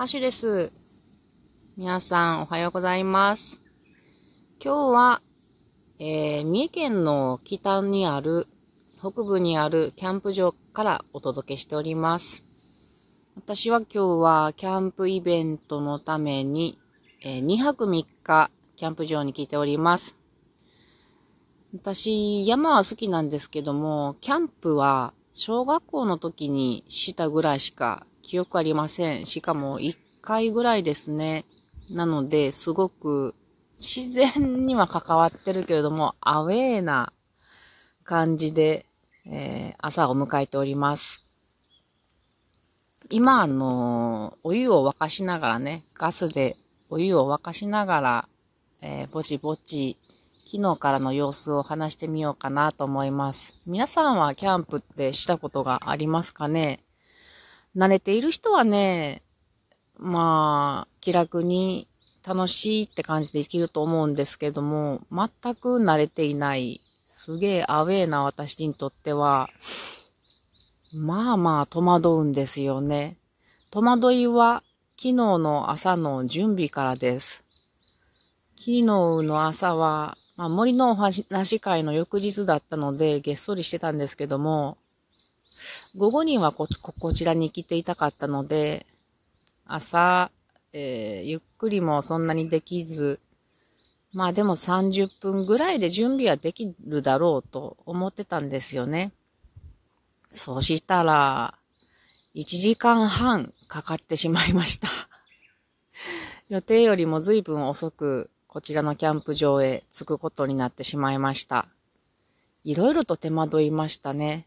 ハッシュです。皆さんおはようございます。今日は、えー、三重県の北にある、北部にあるキャンプ場からお届けしております。私は今日はキャンプイベントのために、えー、2泊3日キャンプ場に来ております。私、山は好きなんですけども、キャンプは小学校の時にしたぐらいしか記憶ありません。しかも1回ぐらいですね。なので、すごく自然には関わってるけれども、アウェーな感じで、えー、朝を迎えております。今、あの、お湯を沸かしながらね、ガスでお湯を沸かしながら、えー、ぼちぼち、昨日からの様子を話してみようかなと思います。皆さんはキャンプってしたことがありますかね？慣れている人はね、まあ、気楽に楽しいって感じで生きると思うんですけども、全く慣れていない、すげえアウェーな私にとっては、まあまあ戸惑うんですよね。戸惑いは昨日の朝の準備からです。昨日の朝はまあ、森のお話会の翌日だったので、げっそりしてたんですけども、午後にはこ、こちらに来ていたかったので、朝、えー、ゆっくりもそんなにできず、まあでも30分ぐらいで準備はできるだろうと思ってたんですよね。そうしたら、1時間半かかってしまいました。予定よりも随分遅くこちらのキャンプ場へ着くことになってしまいました。いろいろと手間取りましたね。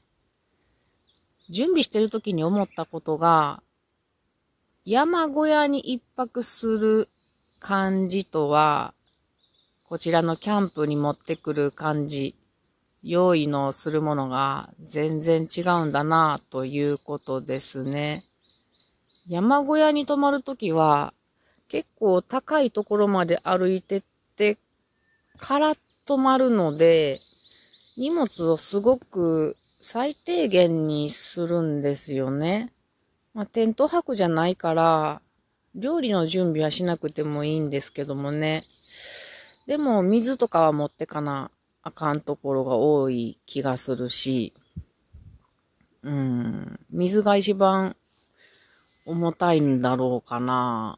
準備してる時に思ったことが、山小屋に一泊する感じとは、こちらのキャンプに持ってくる感じ、用意のするものが全然違うんだなということですね。山小屋に泊まるときは、結構高いところまで歩いてってから止まるので、荷物をすごく最低限にするんですよね。まあ、テント泊じゃないから、料理の準備はしなくてもいいんですけどもね。でも、水とかは持ってかなあかんところが多い気がするし、うん、水が一番重たいんだろうかな。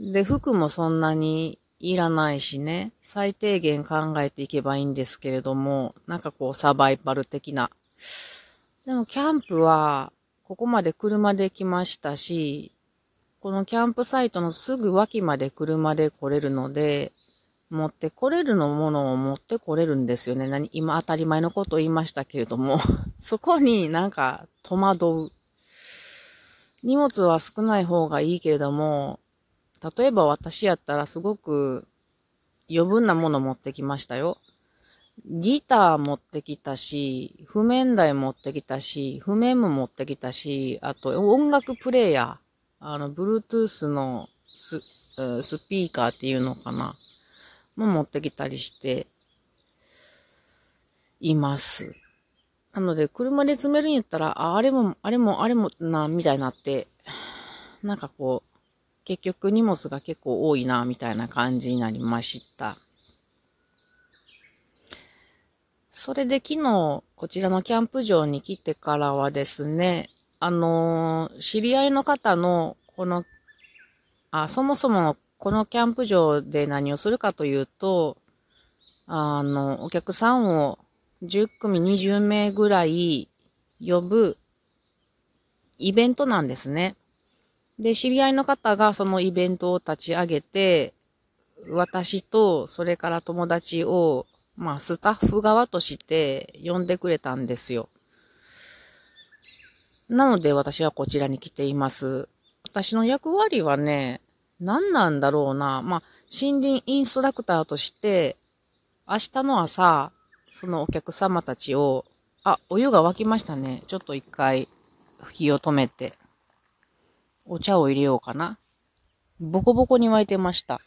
で、服もそんなにいらないしね、最低限考えていけばいいんですけれども、なんかこうサバイバル的な。でもキャンプは、ここまで車で来ましたし、このキャンプサイトのすぐ脇まで車で来れるので、持ってこれるのものを持ってこれるんですよね。何、今当たり前のことを言いましたけれども、そこになんか戸惑う。荷物は少ない方がいいけれども、例えば私やったらすごく余分なもの持ってきましたよ。ギター持ってきたし、譜面台持ってきたし、譜面も持ってきたし、あと音楽プレイヤー、あの、Bluetooth のススピーカーっていうのかな、も持ってきたりしています。なので、車で詰めるんやったら、ああれも、あれも、あれもな、みたいになって、なんかこう、結局荷物が結構多いな、みたいな感じになりました。それで昨日、こちらのキャンプ場に来てからはですね、あのー、知り合いの方の、この、あ、そもそもこのキャンプ場で何をするかというと、あの、お客さんを10組20名ぐらい呼ぶイベントなんですね。で、知り合いの方がそのイベントを立ち上げて、私とそれから友達を、まあ、スタッフ側として呼んでくれたんですよ。なので私はこちらに来ています。私の役割はね、何なんだろうな。まあ、森林インストラクターとして、明日の朝、そのお客様たちを、あ、お湯が沸きましたね。ちょっと一回、火を止めて。お茶を入れようかな。ボコボコに沸いてました。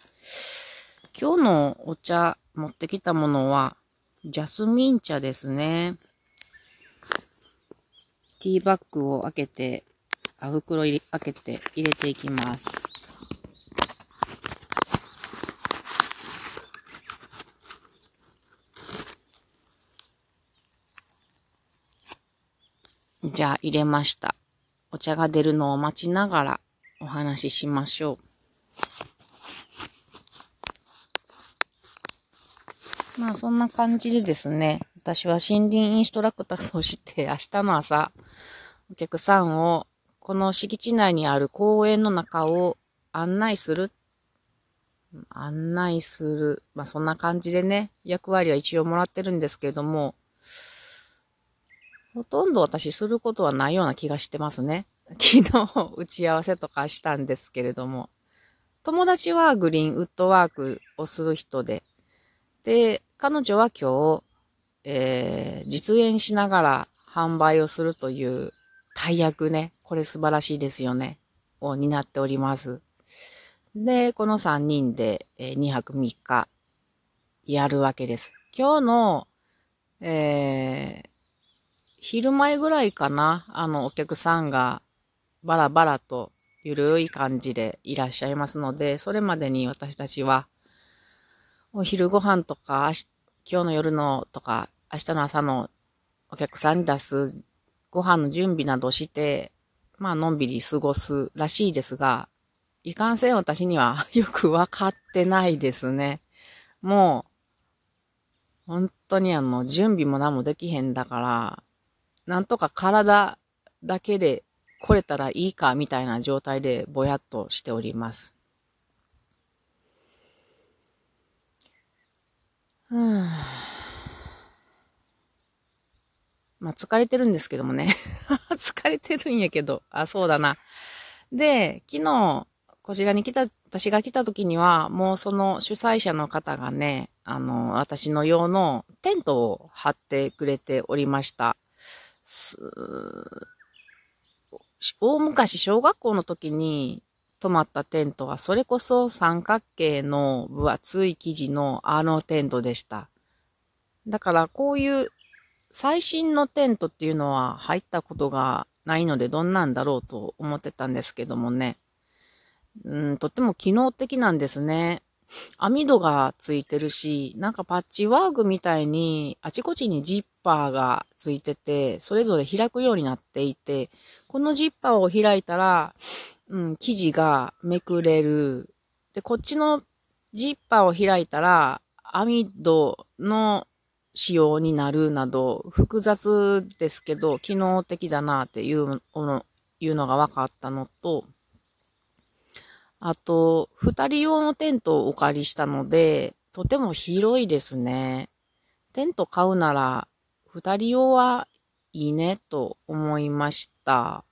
今日のお茶持ってきたものは、ジャスミン茶ですね。ティーバッグを開けて、あ袋入れ開けて入れていきます。じゃあ入れました。茶が出るのを待ちながらお話ししましょう。まあそんな感じでですね、私は森林インストラクターとして明日の朝、お客さんをこの敷地内にある公園の中を案内する。案内する。まあそんな感じでね、役割は一応もらってるんですけれども、ほとんど私することはないような気がしてますね。昨日打ち合わせとかしたんですけれども。友達はグリーンウッドワークをする人で、で、彼女は今日、えー、実演しながら販売をするという大役ね。これ素晴らしいですよね。を担っております。で、この3人で、えー、2泊3日やるわけです。今日の、えー、昼前ぐらいかな、あの、お客さんがバラバラとゆるい感じでいらっしゃいますので、それまでに私たちは、お昼ご飯とか、今日の夜のとか、明日の朝のお客さんに出すご飯の準備などして、まあ、のんびり過ごすらしいですが、いかんせん私には よくわかってないですね。もう、本当にあの、準備も何もできへんだから、なんとか体だけで来れたらいいかみたいな状態でぼやっとしております。まあ疲れてるんですけどもね。疲れてるんやけど。あ、そうだな。で、昨日、こちらに来た、私が来た時には、もうその主催者の方がね、あの、私の用のテントを張ってくれておりました。大昔小学校の時に泊まったテントは、それこそ三角形の分厚い生地のあのテントでした。だからこういう最新のテントっていうのは入ったことがないのでどんなんだろうと思ってたんですけどもね。うん、とっても機能的なんですね。網戸がついてるし、なんかパッチワークみたいにあちこちにジッパーがついてて、それぞれ開くようになっていて、このジッパーを開いたら、うん、生地がめくれる。で、こっちのジッパーを開いたら、網戸の仕様になるなど、複雑ですけど、機能的だなっていうのいうのが分かったのと、あと、二人用のテントをお借りしたので、とても広いですね。テント買うなら、二人用はいいねと思いました。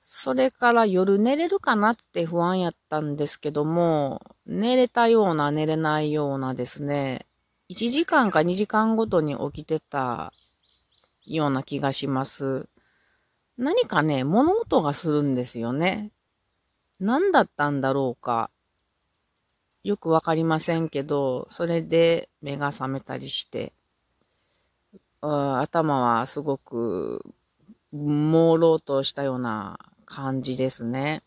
それから夜寝れるかなって不安やったんですけども、寝れたような寝れないようなですね、1時間か2時間ごとに起きてたような気がします。何かね、物音がするんですよね。何だったんだろうか。よくわかりませんけど、それで目が覚めたりして、頭はすごく朦朧としたような感じですね。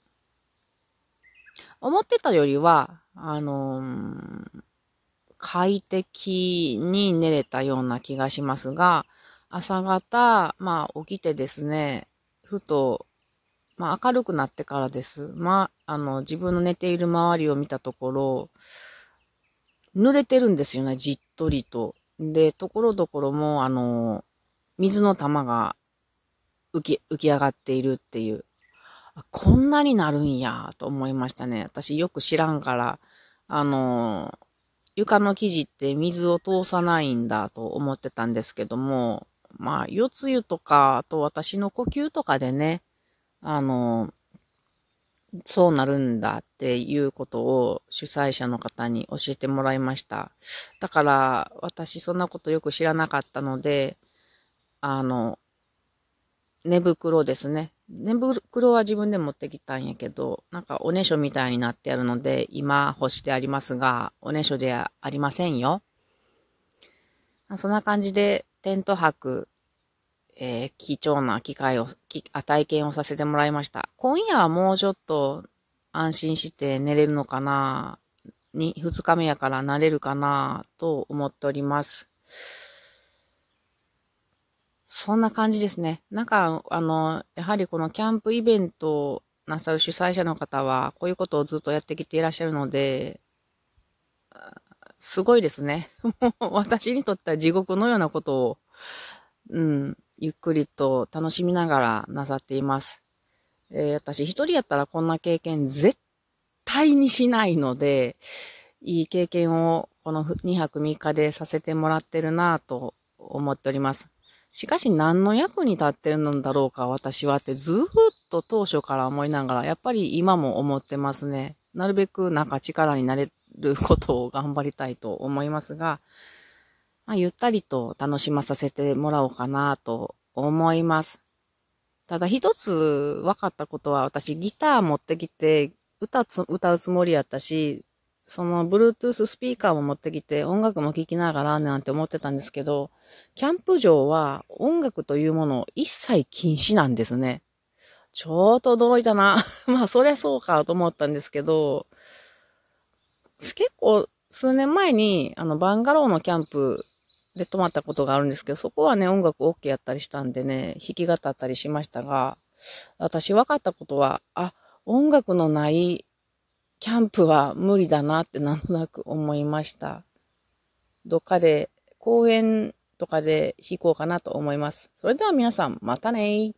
思ってたよりは、あのー、快適に寝れたような気がしますが、朝方、まあ起きてですね、ふとまあ明るくなってからです。まあ、あの、自分の寝ている周りを見たところ、濡れてるんですよね、じっとりと。で、ところどころも、あの、水の玉が浮き、浮き上がっているっていう。こんなになるんや、と思いましたね。私よく知らんから、あの、床の生地って水を通さないんだと思ってたんですけども、まあ、四つ湯とか、あと私の呼吸とかでね、あの、そうなるんだっていうことを主催者の方に教えてもらいました。だから私そんなことよく知らなかったので、あの、寝袋ですね。寝袋は自分で持ってきたんやけど、なんかおねしょみたいになってあるので、今干してありますが、おねしょではありませんよ。そんな感じでテント泊えー、貴重な機会を、体験をさせてもらいました。今夜はもうちょっと安心して寝れるのかなに、二日目やから慣れるかなと思っております。そんな感じですね。なんか、あの、やはりこのキャンプイベントをなさる主催者の方は、こういうことをずっとやってきていらっしゃるので、すごいですね。もう私にとっては地獄のようなことを、うん、ゆっくりと楽しみながらなさっています。えー、私一人やったらこんな経験絶対にしないので、いい経験をこの2泊3日でさせてもらってるなぁと思っております。しかし何の役に立ってるのだろうか私はってずっと当初から思いながら、やっぱり今も思ってますね。なるべくなんか力になれることを頑張りたいと思いますが、まあ、ゆったりと楽しまさせてもらおうかなと思います。ただ一つ分かったことは私ギター持ってきて歌つ歌うつもりやったし、その Bluetooth スピーカーも持ってきて音楽も聴きながらなんて思ってたんですけど、キャンプ場は音楽というものを一切禁止なんですね。ちょっと驚いたな。まあ、そりゃそうかと思ったんですけど、結構数年前にあのバンガローのキャンプで泊まったことがあるんですけど、そこはね、音楽 OK やったりしたんでね、弾き語ったりしましたが、私分かったことは、あ、音楽のないキャンプは無理だなってなんとなく思いました。どっかで公園とかで弾こうかなと思います。それでは皆さん、またね